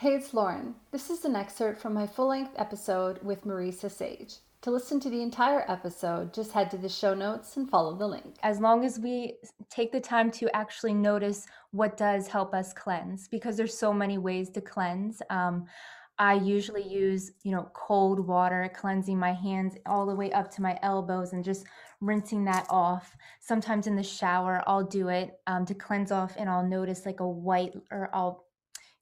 Hey, it's Lauren. This is an excerpt from my full length episode with Marisa Sage. To listen to the entire episode, just head to the show notes and follow the link. As long as we take the time to actually notice what does help us cleanse, because there's so many ways to cleanse. Um, I usually use, you know, cold water, cleansing my hands all the way up to my elbows and just rinsing that off. Sometimes in the shower, I'll do it um, to cleanse off and I'll notice like a white, or I'll,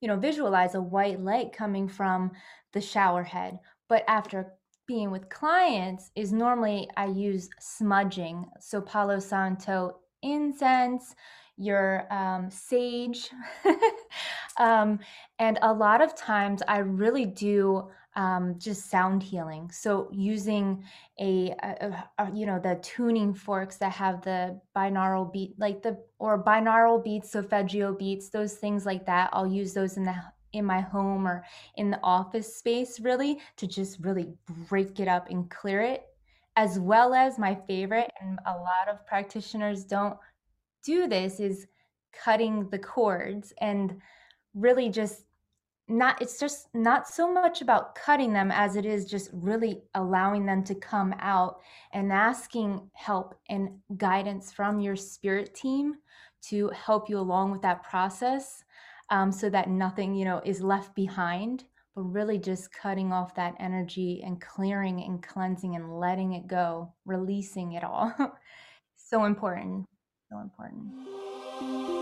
you know, visualize a white light coming from the shower head. But after being with clients is normally I use smudging. So Palo Santo incense, your um, sage. um, and a lot of times I really do um, just sound healing. So using a, a, a, you know the tuning forks that have the binaural beat, like the or binaural beats, solfeggio beats, those things like that. I'll use those in the in my home or in the office space really to just really break it up and clear it as well as my favorite and a lot of practitioners don't do this is cutting the cords and really just not it's just not so much about cutting them as it is just really allowing them to come out and asking help and guidance from your spirit team to help you along with that process um, so that nothing, you know, is left behind, but really just cutting off that energy and clearing and cleansing and letting it go, releasing it all. so important. So important.